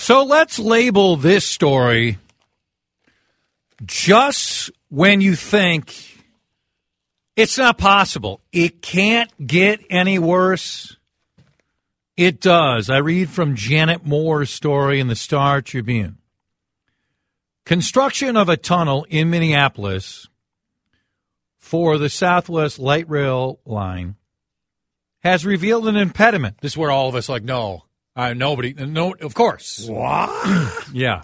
So let's label this story just when you think it's not possible. It can't get any worse. It does. I read from Janet Moore's story in the Star Tribune. Construction of a tunnel in Minneapolis for the Southwest Light Rail line has revealed an impediment. This is where all of us like, no, uh, nobody, no, of course. What? yeah.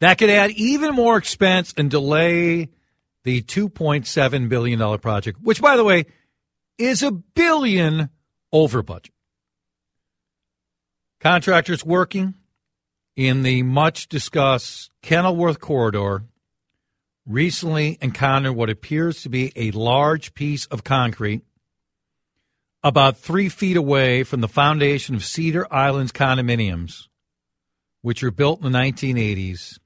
That could add even more expense and delay the $2.7 billion project, which, by the way, is a billion over budget. Contractors working in the much discussed Kenilworth corridor recently encountered what appears to be a large piece of concrete about three feet away from the foundation of Cedar Isles condominiums, which were built in the 1980s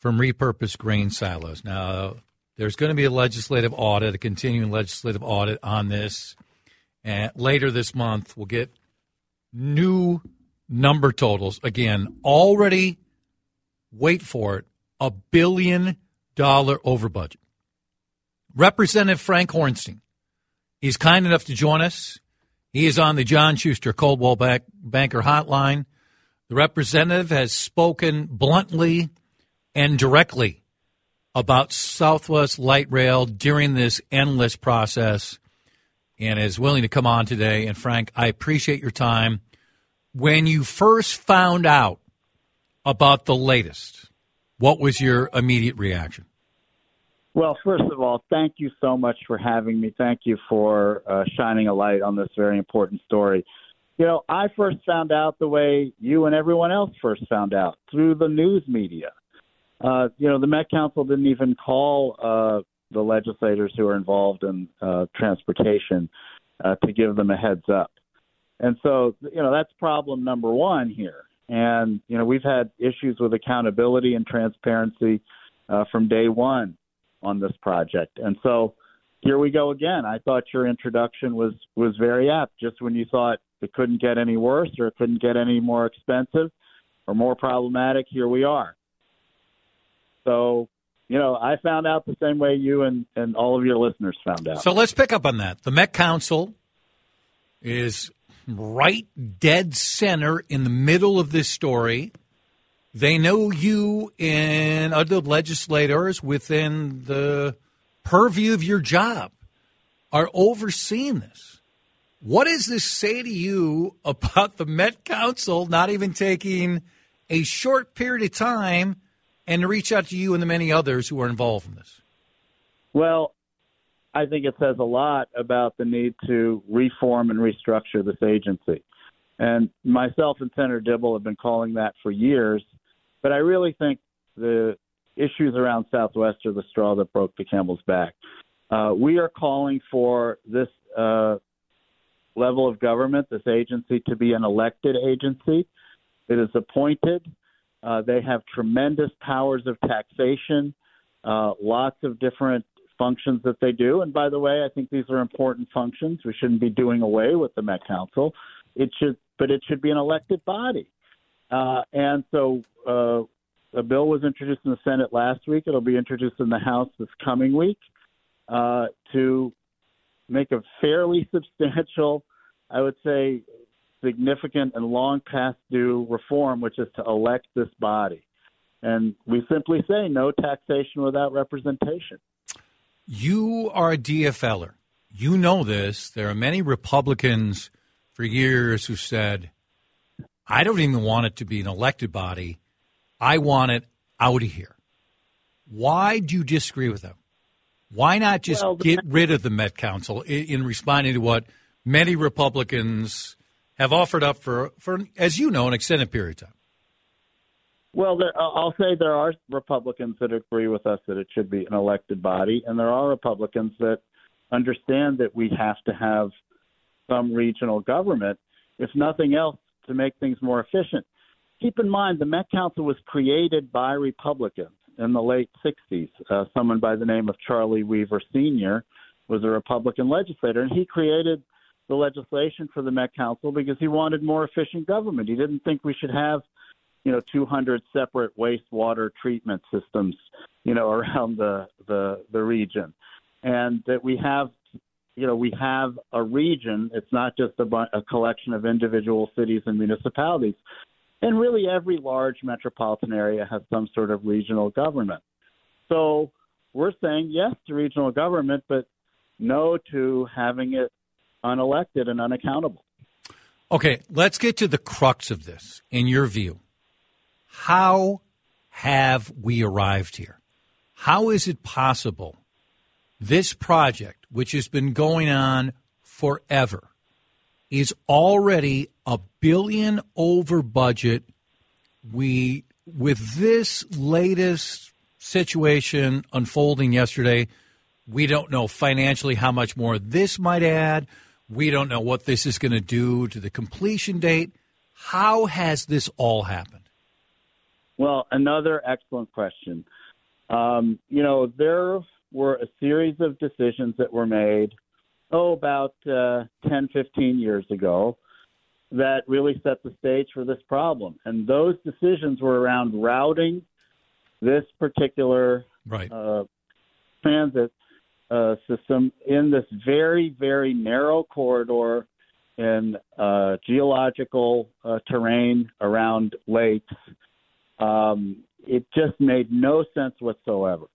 from repurposed grain silos. Now, there's going to be a legislative audit, a continuing legislative audit on this. And later this month, we'll get new number totals. Again, already, wait for it, a billion dollar over budget. Representative Frank Hornstein, he's kind enough to join us. He is on the John Schuster Coldwell Banker Hotline. The representative has spoken bluntly and directly about Southwest Light Rail during this endless process and is willing to come on today. And Frank, I appreciate your time. When you first found out about the latest, what was your immediate reaction? Well, first of all, thank you so much for having me. Thank you for uh, shining a light on this very important story. You know, I first found out the way you and everyone else first found out through the news media. Uh, you know, the Met Council didn't even call uh, the legislators who are involved in uh, transportation uh, to give them a heads up. And so, you know, that's problem number one here. And, you know, we've had issues with accountability and transparency uh, from day one on this project. And so here we go again. I thought your introduction was, was very apt. Just when you thought it couldn't get any worse or it couldn't get any more expensive or more problematic, here we are. So, you know, I found out the same way you and, and all of your listeners found out. So let's pick up on that. The Met Council is right dead center in the middle of this story. They know you and other legislators within the purview of your job are overseeing this. What does this say to you about the Met Council not even taking a short period of time and to reach out to you and the many others who are involved in this? Well, I think it says a lot about the need to reform and restructure this agency. And myself and Senator Dibble have been calling that for years. But I really think the issues around Southwest are the straw that broke the camel's back. Uh, we are calling for this uh, level of government, this agency, to be an elected agency. It is appointed. Uh, they have tremendous powers of taxation, uh, lots of different functions that they do. And by the way, I think these are important functions. We shouldn't be doing away with the Met Council. It should, but it should be an elected body. Uh, and so uh, a bill was introduced in the Senate last week. It'll be introduced in the House this coming week uh, to make a fairly substantial, I would say, significant and long past due reform, which is to elect this body. And we simply say no taxation without representation. You are a DFLer. You know this. There are many Republicans for years who said, I don't even want it to be an elected body. I want it out of here. Why do you disagree with them? Why not just well, get rid of the Met Council in, in responding to what many Republicans have offered up for, for, as you know, an extended period of time? Well, there, uh, I'll say there are Republicans that agree with us that it should be an elected body, and there are Republicans that understand that we have to have some regional government, if nothing else, to make things more efficient. Keep in mind, the Met Council was created by Republicans in the late 60s. Uh, someone by the name of Charlie Weaver Sr. was a Republican legislator, and he created the legislation for the Met Council because he wanted more efficient government. He didn't think we should have, you know, 200 separate wastewater treatment systems, you know, around the the the region, and that we have, you know, we have a region. It's not just a, a collection of individual cities and municipalities, and really every large metropolitan area has some sort of regional government. So we're saying yes to regional government, but no to having it unelected and unaccountable. Okay, let's get to the crux of this. In your view, how have we arrived here? How is it possible this project, which has been going on forever, is already a billion over budget? We, with this latest situation unfolding yesterday, we don't know financially how much more this might add. We don't know what this is going to do to the completion date. How has this all happened? Well, another excellent question. Um, you know, there were a series of decisions that were made, oh, about uh, 10, 15 years ago that really set the stage for this problem. And those decisions were around routing this particular right. uh, transit uh, system in this very, very narrow corridor in uh, geological uh, terrain around lakes. Um, it just made no sense whatsoever.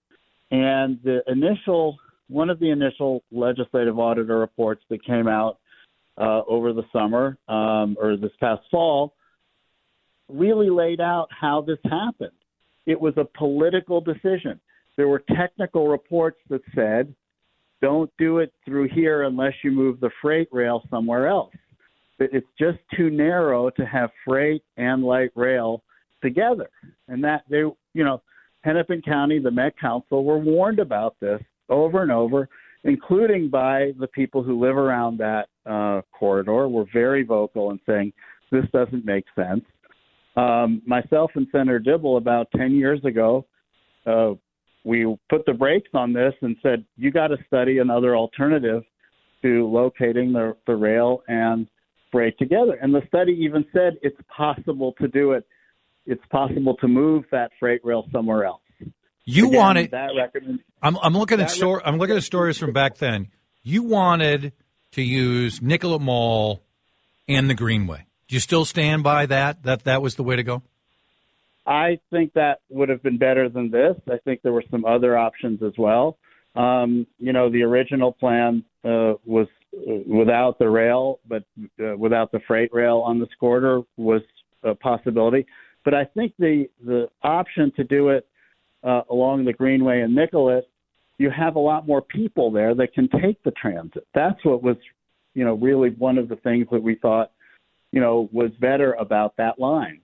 And the initial, one of the initial legislative auditor reports that came out uh, over the summer um, or this past fall really laid out how this happened. It was a political decision. There were technical reports that said, don't do it through here unless you move the freight rail somewhere else. It's just too narrow to have freight and light rail together. And that they, you know, Hennepin County, the Met Council were warned about this over and over, including by the people who live around that uh, corridor, were very vocal in saying this doesn't make sense. Um, myself and Senator Dibble, about 10 years ago, uh, we put the brakes on this and said, you got to study another alternative to locating the, the rail and freight together. And the study even said it's possible to do it. It's possible to move that freight rail somewhere else. You Again, wanted. that recommend, I'm, I'm looking at story. I'm looking at stories from back then. You wanted to use Nicollet Mall and the Greenway. Do you still stand by that? That that was the way to go. I think that would have been better than this. I think there were some other options as well. Um, you know, the original plan uh, was uh, without the rail, but uh, without the freight rail on this corridor was a possibility. But I think the the option to do it uh, along the Greenway and Nicollet, you have a lot more people there that can take the transit. That's what was, you know, really one of the things that we thought you know, was better about that line.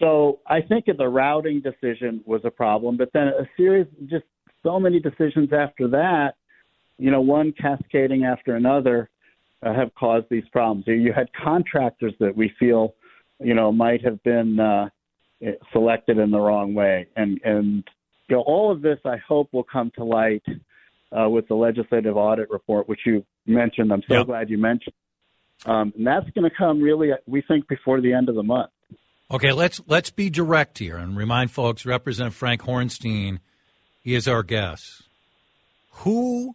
So I think the routing decision was a problem, but then a series, just so many decisions after that, you know, one cascading after another, uh, have caused these problems. You had contractors that we feel, you know, might have been uh, selected in the wrong way, and and you know, all of this I hope will come to light uh, with the legislative audit report, which you mentioned. I'm so yep. glad you mentioned um, and that's going to come really, we think, before the end of the month. Okay, let's let's be direct here and remind folks. Representative Frank Hornstein is our guest. Who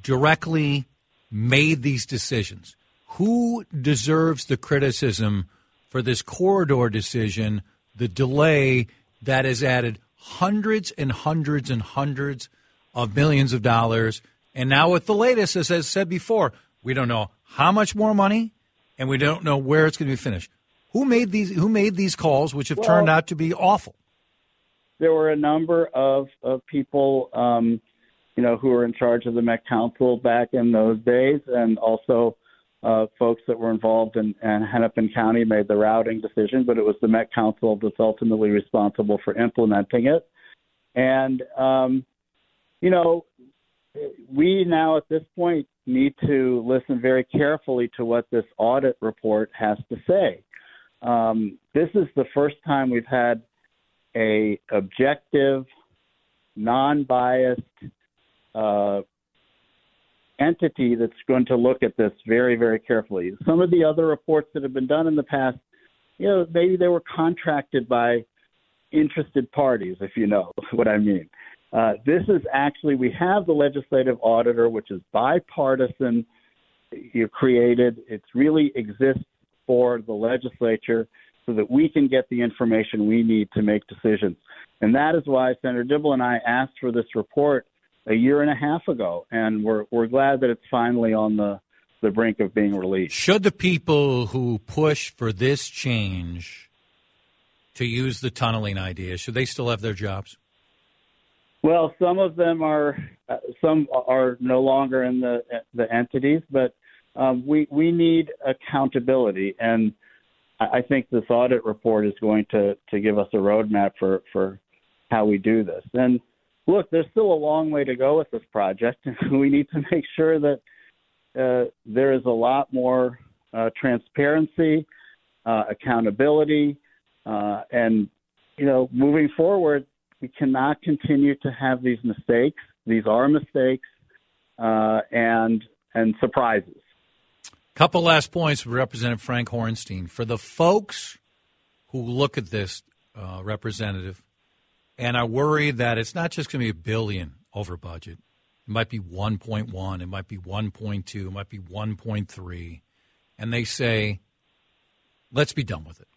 directly made these decisions? Who deserves the criticism for this corridor decision, the delay that has added hundreds and hundreds and hundreds of millions of dollars? And now, with the latest, as I said before, we don't know how much more money, and we don't know where it's going to be finished. Who made these? Who made these calls, which have well, turned out to be awful? There were a number of of people, um, you know, who were in charge of the Met Council back in those days, and also uh, folks that were involved in, in Hennepin County made the routing decision. But it was the Met Council that's ultimately responsible for implementing it. And um, you know, we now at this point need to listen very carefully to what this audit report has to say. Um, this is the first time we've had a objective, non-biased uh, entity that's going to look at this very, very carefully. Some of the other reports that have been done in the past, you know, maybe they were contracted by interested parties, if you know what I mean. Uh, this is actually, we have the legislative auditor, which is bipartisan you created. It really exists for the legislature so that we can get the information we need to make decisions. And that is why Senator Dibble and I asked for this report a year and a half ago, and we're we're glad that it's finally on the the brink of being released. Should the people who push for this change to use the tunneling idea should they still have their jobs? Well, some of them are uh, some are no longer in the the entities, but um, we we need accountability, and I think this audit report is going to to give us a roadmap for for how we do this. And look, there's still a long way to go with this project. And we need to make sure that uh, there is a lot more uh, transparency, uh, accountability, uh, and you know, moving forward, we cannot continue to have these mistakes. These are mistakes uh, and and surprises. Couple last points, Representative Frank Hornstein. For the folks who look at this, uh, Representative, and I worry that it's not just going to be a billion over budget. It might be 1.1, it might be 1.2, it might be 1.3. And they say, let's be done with it.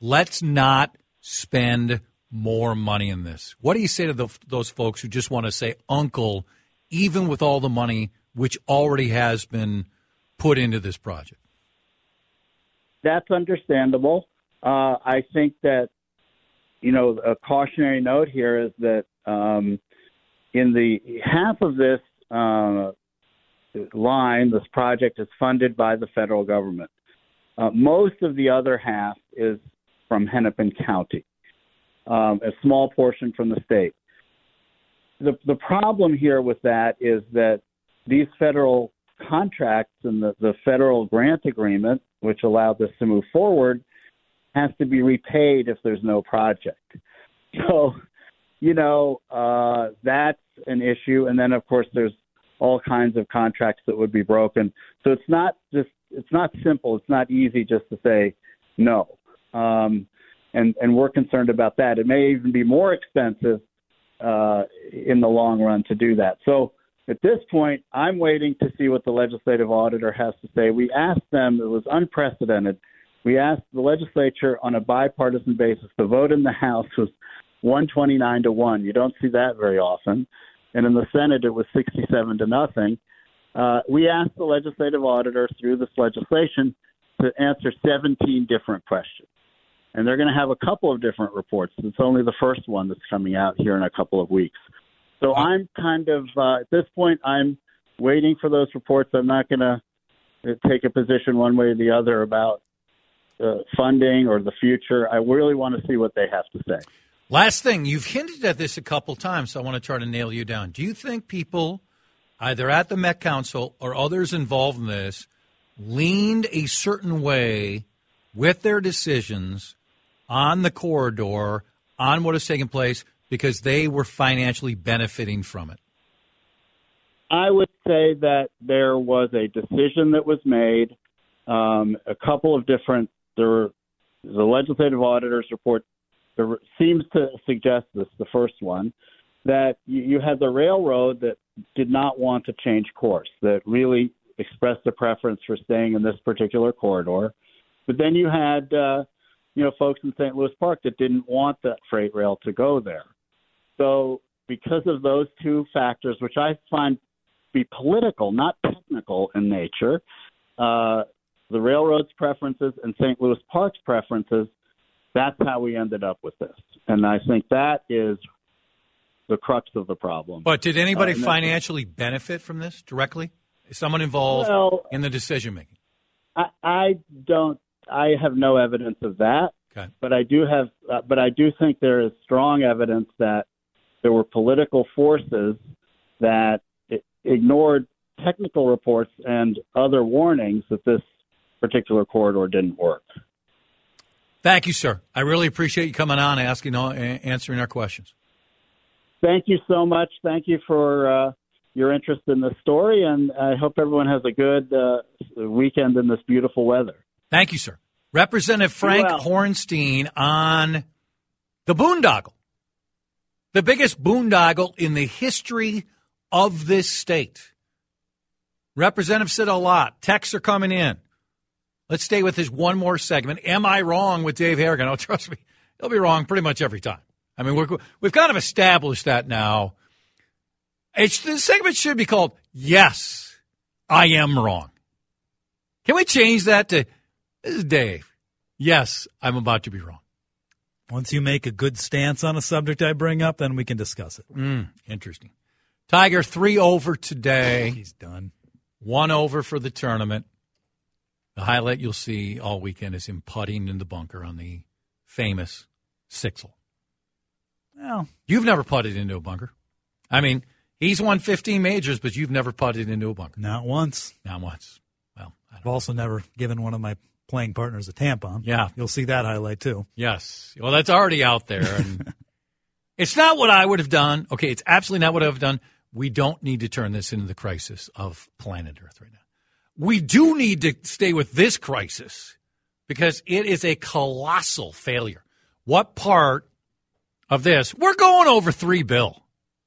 Let's not spend more money in this. What do you say to the, those folks who just want to say, Uncle, even with all the money which already has been put into this project? That's understandable. Uh, I think that, you know, a cautionary note here is that um, in the half of this uh, line, this project is funded by the federal government. Uh, most of the other half is from Hennepin County um, a small portion from the state. The, the problem here with that is that these federal contracts and the, the federal grant agreement, which allowed this to move forward, has to be repaid if there's no project. So, you know, uh, that's an issue. And then, of course, there's all kinds of contracts that would be broken. So it's not just, it's not simple. It's not easy just to say no. Um, and and we're concerned about that. It may even be more expensive uh, in the long run to do that. So at this point, I'm waiting to see what the legislative auditor has to say. We asked them; it was unprecedented. We asked the legislature on a bipartisan basis. The vote in the House was 129 to one. You don't see that very often, and in the Senate it was 67 to nothing. Uh, we asked the legislative auditor through this legislation to answer 17 different questions and they're going to have a couple of different reports. It's only the first one that's coming out here in a couple of weeks. So I'm kind of uh, at this point I'm waiting for those reports. I'm not going to uh, take a position one way or the other about uh, funding or the future. I really want to see what they have to say. Last thing, you've hinted at this a couple times, so I want to try to nail you down. Do you think people, either at the Met Council or others involved in this, leaned a certain way with their decisions on the corridor, on what has taken place, because they were financially benefiting from it? I would say that there was a decision that was made. Um, a couple of different, there the legislative auditor's report there seems to suggest this, the first one, that you, you had the railroad that did not want to change course, that really expressed a preference for staying in this particular corridor. But then you had uh, you know, folks in St. Louis Park that didn't want that freight rail to go there. So, because of those two factors, which I find be political, not technical in nature, uh, the railroad's preferences and St. Louis Park's preferences, that's how we ended up with this. And I think that is the crux of the problem. But did anybody uh, financially benefit from this directly? Is someone involved well, in the decision making? I, I don't I have no evidence of that. Okay. But I do have, uh, but I do think there is strong evidence that there were political forces that ignored technical reports and other warnings that this particular corridor didn't work. Thank you, sir. I really appreciate you coming on, asking, answering our questions. Thank you so much. Thank you for uh, your interest in this story, and I hope everyone has a good uh, weekend in this beautiful weather. Thank you, sir. Representative Frank well. Hornstein on the boondoggle, the biggest boondoggle in the history of this state. Representative said a lot. Texts are coming in. Let's stay with this one more segment. Am I wrong with Dave Harrigan? Oh, trust me, he'll be wrong pretty much every time. I mean, we're, we've kind of established that now. It's, the segment should be called Yes, I Am Wrong. Can we change that to This is Dave? Yes, I'm about to be wrong. Once you make a good stance on a subject I bring up, then we can discuss it. Mm, interesting. Tiger, three over today. He's done. One over for the tournament. The highlight you'll see all weekend is him putting in the bunker on the famous six hole. Well, You've never putted into a bunker. I mean, he's won 15 majors, but you've never putted into a bunker. not once. Not once. Well, I I've also never given one of my playing partners a tampon. Yeah. You'll see that highlight too. Yes. Well, that's already out there. And it's not what I would have done. Okay, it's absolutely not what I would have done. We don't need to turn this into the crisis of planet Earth right now. We do need to stay with this crisis because it is a colossal failure. What part of this? We're going over three bill.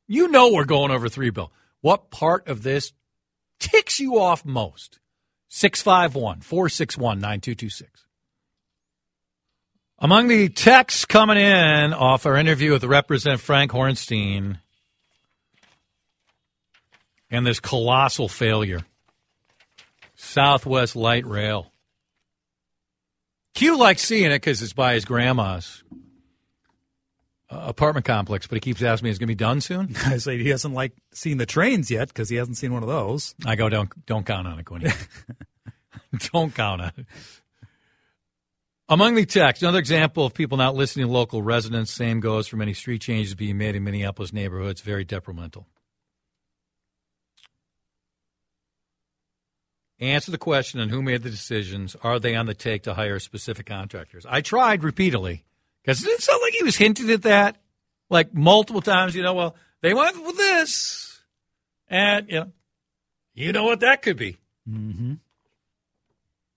You know we're going over three bill. What part of this ticks you off most? 651 461 9226. Among the texts coming in off our interview with Representative Frank Hornstein and this colossal failure, Southwest Light Rail. Q likes seeing it because it's by his grandma's uh, apartment complex, but he keeps asking me, "Is it going to be done soon?" I say he hasn't like seen the trains yet because he hasn't seen one of those. I go, "Don't don't count on it, Quinny. don't count on it." Among the texts, another example of people not listening to local residents. Same goes for many street changes being made in Minneapolis neighborhoods. Very detrimental. Answer the question on who made the decisions. Are they on the take to hire specific contractors? I tried repeatedly because it sounded like he was hinting at that, like multiple times. You know, well, they went with this, and you know, you know what that could be. Mm-hmm.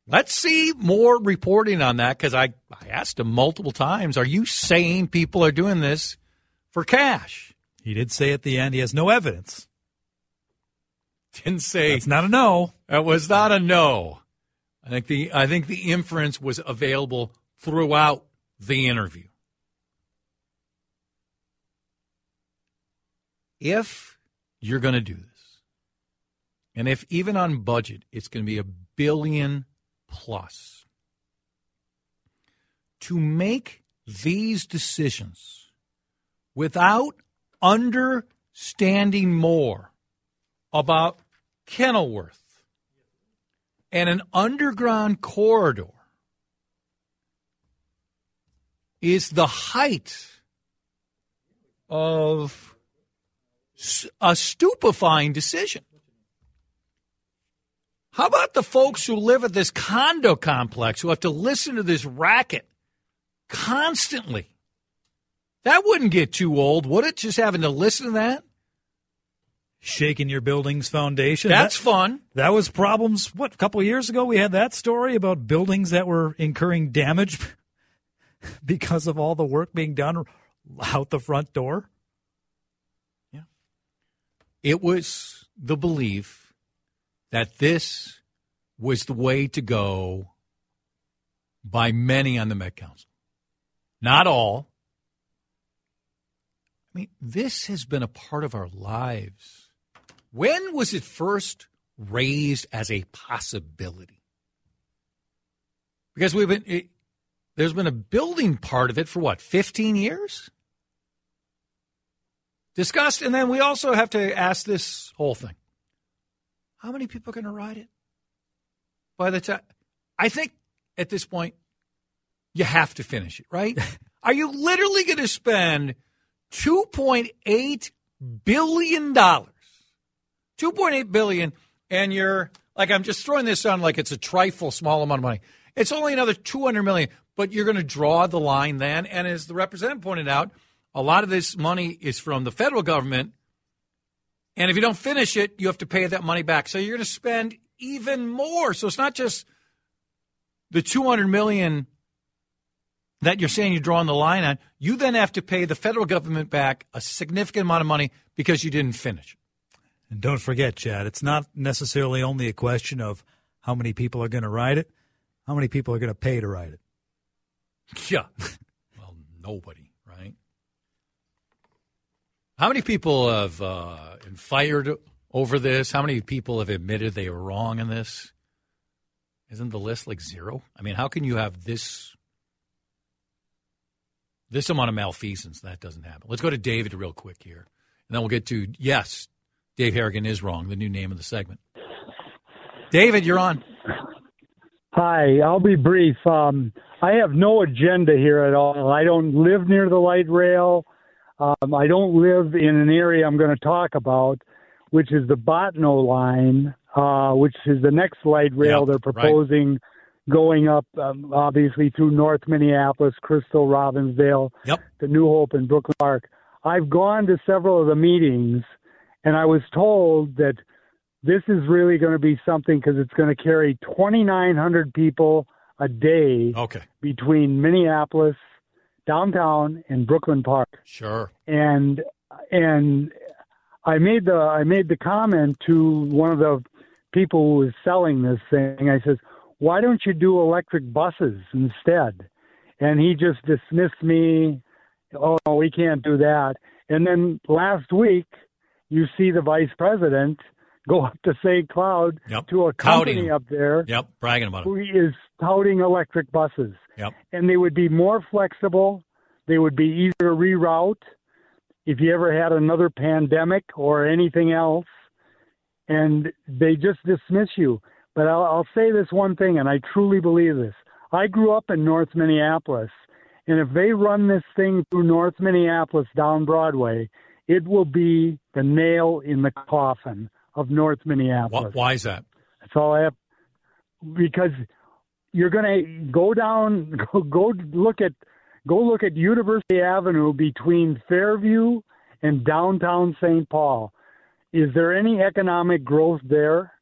Let's see more reporting on that because I, I asked him multiple times. Are you saying people are doing this for cash? He did say at the end he has no evidence. Didn't say It's not a no. That was not a no. I think the I think the inference was available throughout the interview. If you're going to do this, and if even on budget it's going to be a billion plus, to make these decisions without understanding more about Kenilworth and an underground corridor is the height of a stupefying decision. How about the folks who live at this condo complex who have to listen to this racket constantly? That wouldn't get too old, would it? Just having to listen to that? Shaking your building's foundation. That's That- fun. That was problems. What a couple of years ago we had that story about buildings that were incurring damage because of all the work being done out the front door. Yeah. It was the belief that this was the way to go by many on the Met Council. Not all. I mean, this has been a part of our lives. When was it first raised as a possibility? Because we've been, it, there's been a building part of it for what, 15 years? Discussed, and then we also have to ask this whole thing how many people are going to ride it? By the time, I think at this point, you have to finish it, right? are you literally going to spend $2.8 billion? 2.8 billion and you're like I'm just throwing this on like it's a trifle small amount of money. It's only another 200 million, but you're going to draw the line then and as the representative pointed out, a lot of this money is from the federal government And if you don't finish it, you have to pay that money back. So you're going to spend even more. So it's not just the 200 million that you're saying you're drawing the line on. You then have to pay the federal government back a significant amount of money because you didn't finish. And don't forget, Chad, it's not necessarily only a question of how many people are going to ride it, how many people are going to pay to ride it. Yeah. well, nobody, right? How many people have uh, been fired over this? How many people have admitted they were wrong in this? Isn't the list like zero? I mean, how can you have this this amount of malfeasance? That doesn't happen. Let's go to David real quick here, and then we'll get to yes, Dave Harrigan is wrong. The new name of the segment. David, you're on. Hi, I'll be brief. Um, I have no agenda here at all. I don't live near the light rail. Um, I don't live in an area I'm going to talk about, which is the Bottineau line, uh, which is the next light rail Yep, they're proposing going up, um, obviously through North Minneapolis, Crystal, Robbinsdale, Yep. to New Hope and Brooklyn Park. I've gone to several of the meetings, and I was told that this is really going to be something because it's going to carry 2,900 people a day Okay, between Minneapolis, downtown, and Brooklyn Park. sure. And and I made the I made the comment to one of the people who was selling this thing. I says, "Why don't you do electric buses instead?" And he just dismissed me. Oh, we can't do that. And then last week, you see the vice president go up to St. Cloud Yep. to a company up there Yep, bragging about it. who is touting electric buses. Yep. And they would be more flexible. They would be easier to reroute if you ever had another pandemic or anything else. And they just dismiss you. But I'll, I'll say this one thing, and I truly believe this. I grew up in North Minneapolis, and if they run this thing through North Minneapolis down Broadway, it will be the nail in the coffin of North Minneapolis. why is that? That's all I have. Because you're going to go down, go, go look at, go look at University Avenue between Fairview and downtown St. Paul. Is there any economic growth there?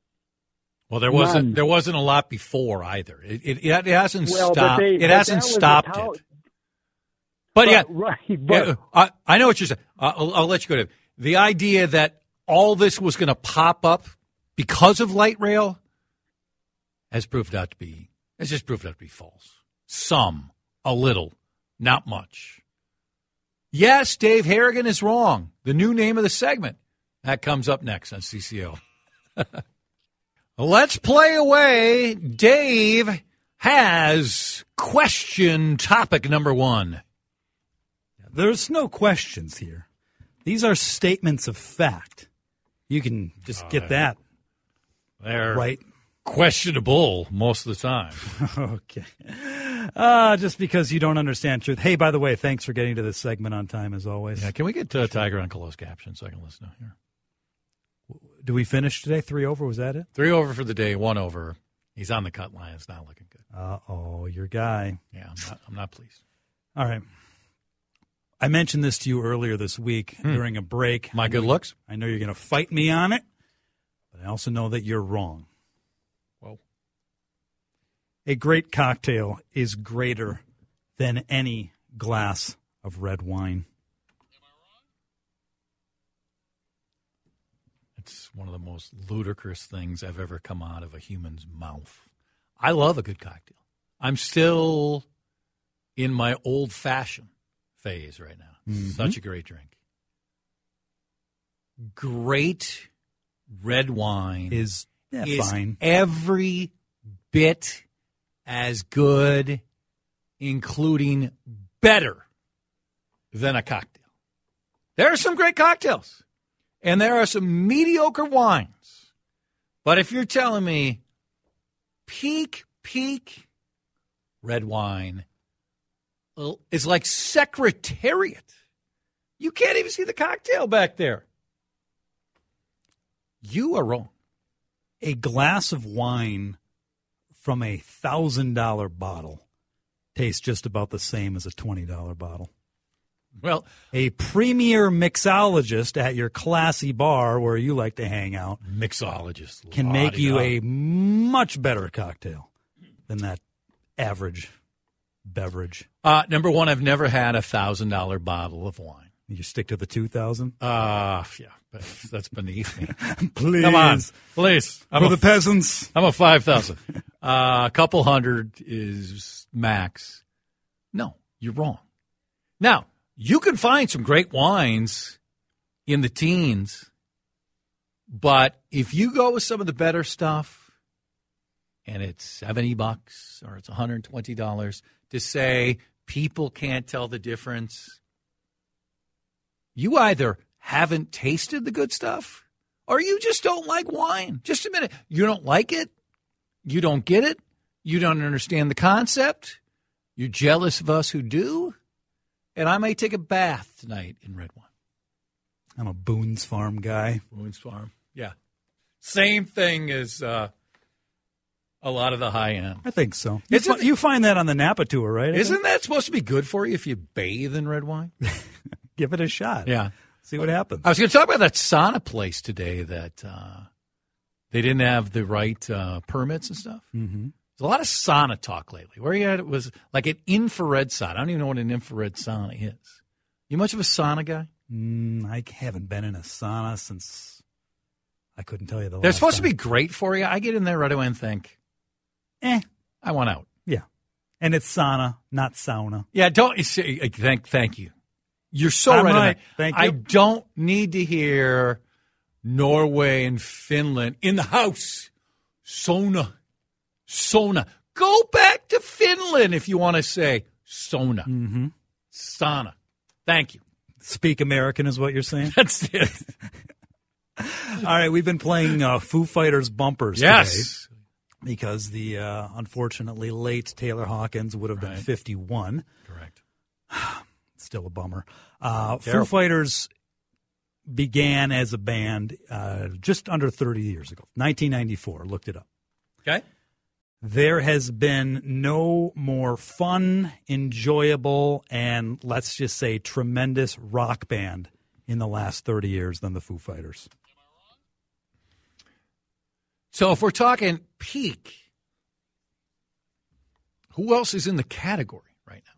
Well, there wasn't None. there wasn't a lot before either. It it, it hasn't Well, stopped. they- it hasn't that was a stopped tout- it. But, yeah, right. But yeah, I, I know what you're saying. I'll, I'll let you go to the idea that all this was going to pop up because of light rail has proved out to be has just proved out to be false. Some, a little, not much. Yes, Dave Harrigan is wrong. The new name of the segment that comes up next on CCO. Let's play away. Dave has question topic number one. There's no questions here. These are statements of fact. You can just get that They're right. questionable most of the time. Okay. Uh, just because you don't understand truth. Hey, by the way, thanks for getting to this segment on time as always. Yeah, can we get uh, Tiger on closed caption so I can listen to here? Do we finish today? Three over? Was that it? Three over for the day, one over. He's on the cut line. It's not looking good. Uh oh, your guy. Yeah, I'm not, I'm not pleased. All right. I mentioned this to you earlier this week hmm. during a break. My good looks? I know you're going to fight me on it, but I also know that you're wrong. Whoa. A great cocktail is greater than any glass of red wine. Am I wrong? It's one of the most ludicrous things I've ever come out of a human's mouth. I love a good cocktail. I'm still in my old fashioned phase right now. Mm-hmm. Such a great drink. Great red wine Is yeah, is fine. every bit as good, including better than a cocktail. There are some great cocktails, and there are some mediocre wines. But if you're telling me peak, peak red wine is like Secretariat, you can't even see the cocktail back there. You are wrong. a glass of wine from a thousand dollar bottle tastes just about the same as a twenty dollar bottle. Well, a premier mixologist at your classy bar where you like to hang out mixologist can make you a much better cocktail than that average beverage. Uh, number one, I've never had a thousand dollar bottle of wine. You stick to the two thousand. Uh yeah, that's beneath me. Please, Come on, please. I'm for a, the peasants. I'm a five thousand. uh, a couple hundred is max. No, you're wrong. Now you can find some great wines in the teens, but if you go with some of the better stuff, and it's seventy bucks or it's one hundred twenty dollars, to say people can't tell the difference you either haven't tasted the good stuff or you just don't like wine. Just a minute. You don't like it. You don't get it. You don't understand the concept. You're jealous of us who do. And I may take a bath tonight in red wine. I'm a Boone's Farm guy. Boone's Farm. Yeah. Same thing as uh, a lot of the high end. I think so. You, fi- you find that on the Napa tour, right? Isn't that supposed to be good for you if you bathe in red wine? Give it a shot. Yeah. See what happens. I was going to talk about that sauna place today that uh, they didn't have the right uh, permits and stuff. Mm-hmm. There's a lot of sauna talk lately. Where you had it was like an infrared sauna. I don't even know what an infrared sauna is. You much of a sauna guy? Mm, I haven't been in a sauna since I couldn't tell you the. They're supposed to be great for you. I get in there right away and think, eh, I want out. yeah, and it's sauna, not sauna. Yeah, don't you like, Thank, thank you. You're so I'm right. right. Thank I don't need to hear Norway and Finland in the house. Sona, Sona. Go back to Finland if you want to say Sona, Mm-hmm. sauna. Thank you. Speak American is what you're saying. That's it. All right, we've been playing uh, Foo Fighters bumpers today yes. Because the uh, unfortunately late Taylor Hawkins would have been Right. 51. Correct. Still a bummer. Uh, Foo Fighters began as a band uh, just under 30 years ago, 1994. Looked it up. Okay. There has been no more fun, enjoyable, and let's just say tremendous rock band in the last 30 years than the Foo Fighters. So if we're talking peak, who else is in the category right now?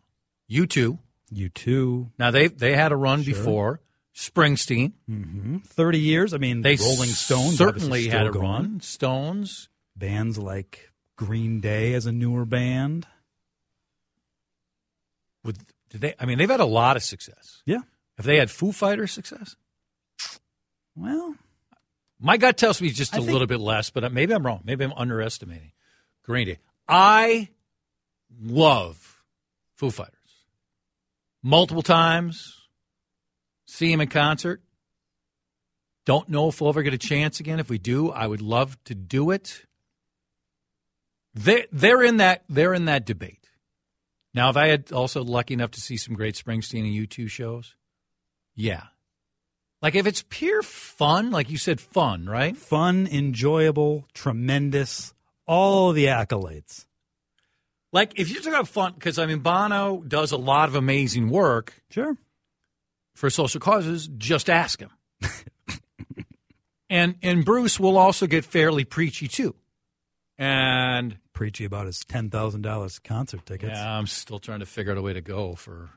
U two. You too. Now they they had a run Sure. before. Springsteen. hmm 30 years. I mean, They Rolling Stones certainly had a going. run. Stones. Bands like Green Day as a newer band. With did they? I mean, they've had a lot of success. Yeah. Have they had Foo Fighters success? Well, My gut tells me just a think- little bit less, but maybe I'm wrong. Maybe I'm underestimating Green Day. I love Foo Fighters. Multiple times, see him in concert. Don't know if we'll ever get a chance again. If we do, I would love to do it. They they're in that they're in that debate. Now, if I had also lucky enough to see some great Springsteen and U two shows, yeah. Like if it's pure fun, like you said, fun, right? fun, enjoyable, tremendous, all the accolades. Like if you're talking about fun, because I mean Bono does a lot of amazing work Sure. for social causes. Just ask him. and and Bruce will also get fairly preachy too. And Preachy about his $10,000 concert tickets. yeah, I'm still trying to figure out a way to go for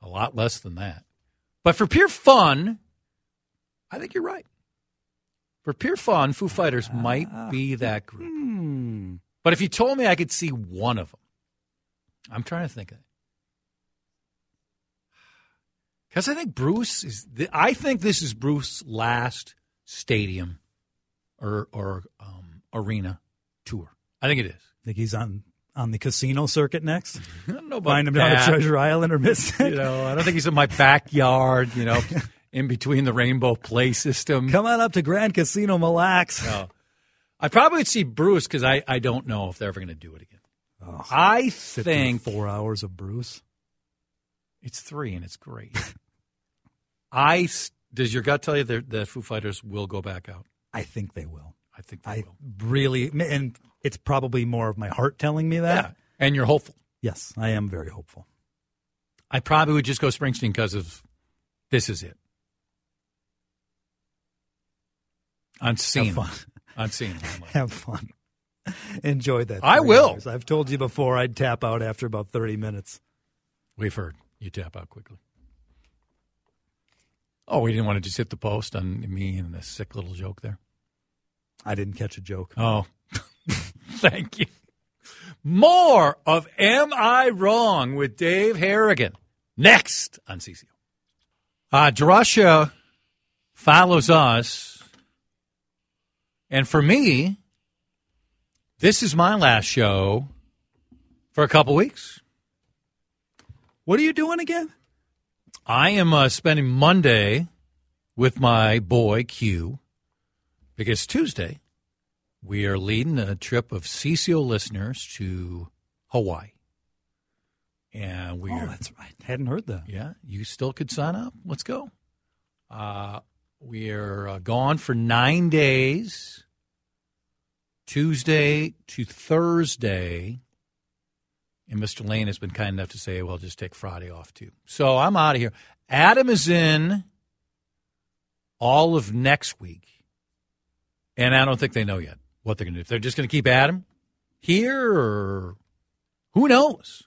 a lot less than that. But for pure fun, I think you're right. For pure fun, Foo Fighters might be that group. Hmm. But if you told me I could see one of them, I'm trying to think of it. Because I think Bruce is. The, I think this is Bruce's last stadium or or um, arena tour. I think it is. I think he's on on the casino circuit next? I don't know about Find him down at. Treasure Island or Mystic? You know, I don't think he's in my backyard. You know, in between the Rainbow Play system. Come on up to Grand Casino Mille Lacs. No. I probably would see Bruce because I, I don't know if they're ever going to do it again. Oh, I think four hours of Bruce. It's three, and it's great. I does your gut tell you that the Foo Fighters will go back out? I think they will. I think they I will. really, and it's probably more of my heart telling me that. Yeah, and you're hopeful. Yes, I am very hopeful. I probably would just go Springsteen because of this is it. I'm seeing fun. it. I'm seeing it. Have fun. Enjoy that. I will. hours. I've told you before I'd tap out after about 30 minutes. We've heard you tap out quickly. Oh, we didn't want to just hit the post on me and the sick little joke there. I didn't catch a joke. Oh, thank you. More of Am I Wrong with Dave Harrigan next on CCO. Uh, DeRusha follows us. And for me, this is my last show for a couple weeks. What are you doing again? I am uh, spending Monday with my boy Q because Tuesday we are leading a trip of CCO listeners to Hawaii. And we Oh, are, that's right. Hadn't heard that. yeah, you still could sign up. Let's go. Uh, we are uh, gone for nine days, Tuesday to Thursday. And Mr. Lane has been kind enough to say, well, just take Friday off too. So I'm out of here. Adam is in all of next week. And I don't think they know yet what they're going to do. If they're just going to keep Adam here or who knows?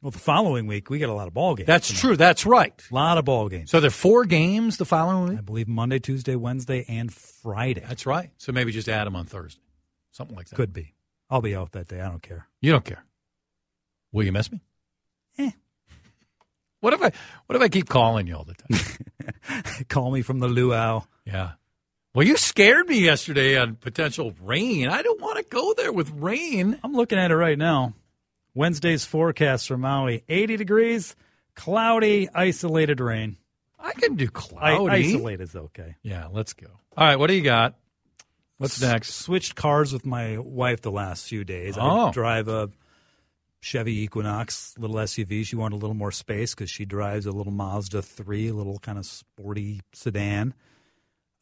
Well, the following week we get a lot of ball games. That's true. That's right. A lot of ball games. So there are four games the following week. I believe Monday, Tuesday, Wednesday, and Friday. That's right. So maybe just add them on Thursday. Something like that. Could be. I'll be out that day. I don't care. You don't care. Will you miss me? Eh. What if I what if I keep calling you all the time? Call me from the luau. yeah. Well, you scared me yesterday on potential rain. I don't want to go there with rain. I'm looking at it right now. Wednesday's forecast for Maui 80 degrees, cloudy, isolated rain. I can do I, cloudy. isolate is okay. Yeah, let's go. All right, what do you got? What's next? Switched cars with my wife the last few days. Oh. I drive a Chevy Equinox, little SUV. She wanted a little more space because she drives a little Mazda 3, a little kind of sporty sedan.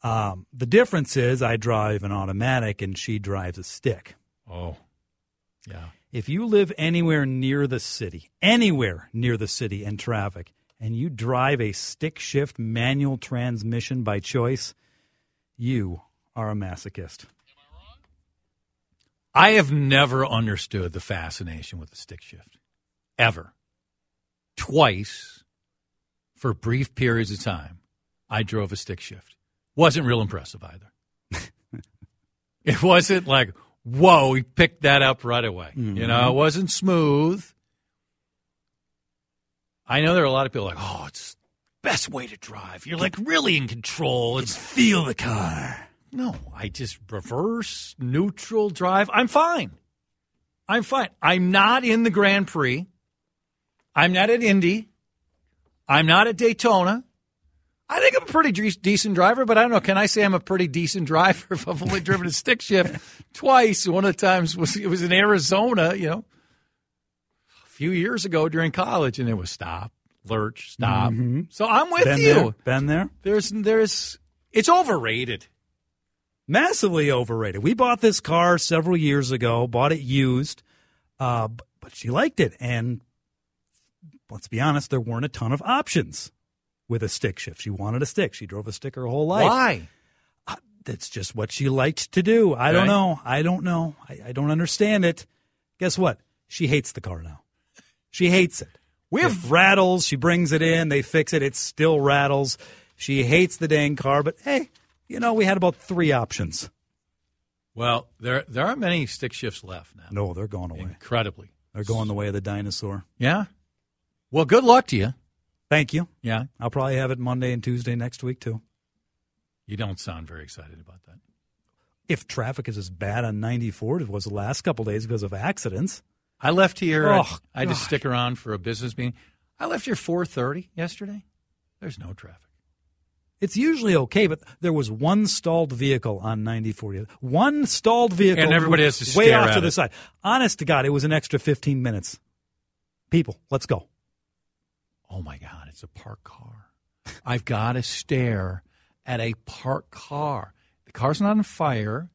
Um, the difference is I drive an automatic and she drives a stick. Oh. Yeah. If you live anywhere near the city, anywhere near the city and traffic, and you drive a stick shift manual transmission by choice, you are a masochist. Am I wrong? I have never understood the fascination with the stick shift. Ever. Twice, for brief periods of time, I drove a stick shift. Wasn't real impressive either. it wasn't like, whoa, he picked that up right away. You mm-hmm. know, it wasn't smooth. I know there are a lot of people like, oh, it's the best way to drive. You're like really in control. It's Feel the car. no, I just reverse, neutral drive. I'm fine. I'm fine. I'm not in the Grand Prix. I'm not at Indy. I'm not at Daytona. I think I'm a pretty de- decent driver, but I don't know. Can I say I'm a pretty decent driver if I've only driven a stick shift twice? One of the times was it was in Arizona, you know, a few years ago during college, and it was stop, lurch, stop. So I'm with Been you. there? Been there? There's there's it's overrated. Massively overrated. We bought this car several years ago, bought it used, uh, but she liked it. And let's be honest, there weren't a ton of options with a stick shift. She wanted a stick. She drove a stick her whole life. Why? Uh, that's just what she liked to do. I don't know. I don't know. I, I don't understand it. Guess what? She hates the car now. She hates it. We It have rattles. She brings it in. They fix it. It still rattles. She hates the dang car. But hey, you know, we had about three options. well, there there aren't many stick shifts left now. No, they're going away. Incredibly. They're going the way of the dinosaur. Yeah. Well, good luck to you. Thank you. Yeah. I'll probably have it Monday and Tuesday next week too. You don't sound very excited about that. If traffic is as bad on 94 as it was the last couple days because of accidents, I left here. Oh, I just stick around for a business meeting. I left here 4:30 yesterday. There's no traffic. it's usually okay. But there was one stalled vehicle on 94. One stalled vehicle, And everybody has to way off to the it. side. Honest to God, it was an extra 15 minutes. People, let's go. Oh my God, it's a parked car. I've got to stare at a parked car. The car's not on fire.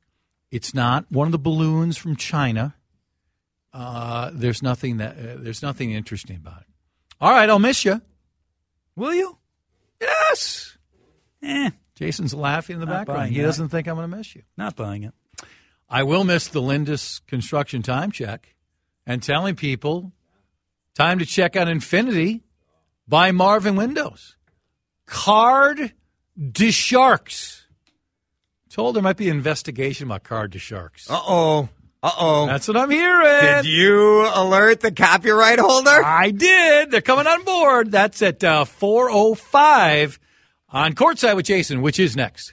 It's not one of the balloons from China. Uh, there's nothing that uh, there's nothing interesting about it. All right, I'll miss you. Will you? Yes. Eh, Jason's laughing in the Not background. He that. doesn't think I'm going to miss you. not buying it. I will miss the Lindus construction time check and telling people time to check out Infinity by Marvin Windows. Card de Sharks. Told there might be an investigation about Card de Sharks. Uh oh. Uh oh. That's what I'm hearing. Did you alert the copyright holder? I did. They're coming on board. That's at uh, 4.05 on Courtside with Jason, which is next.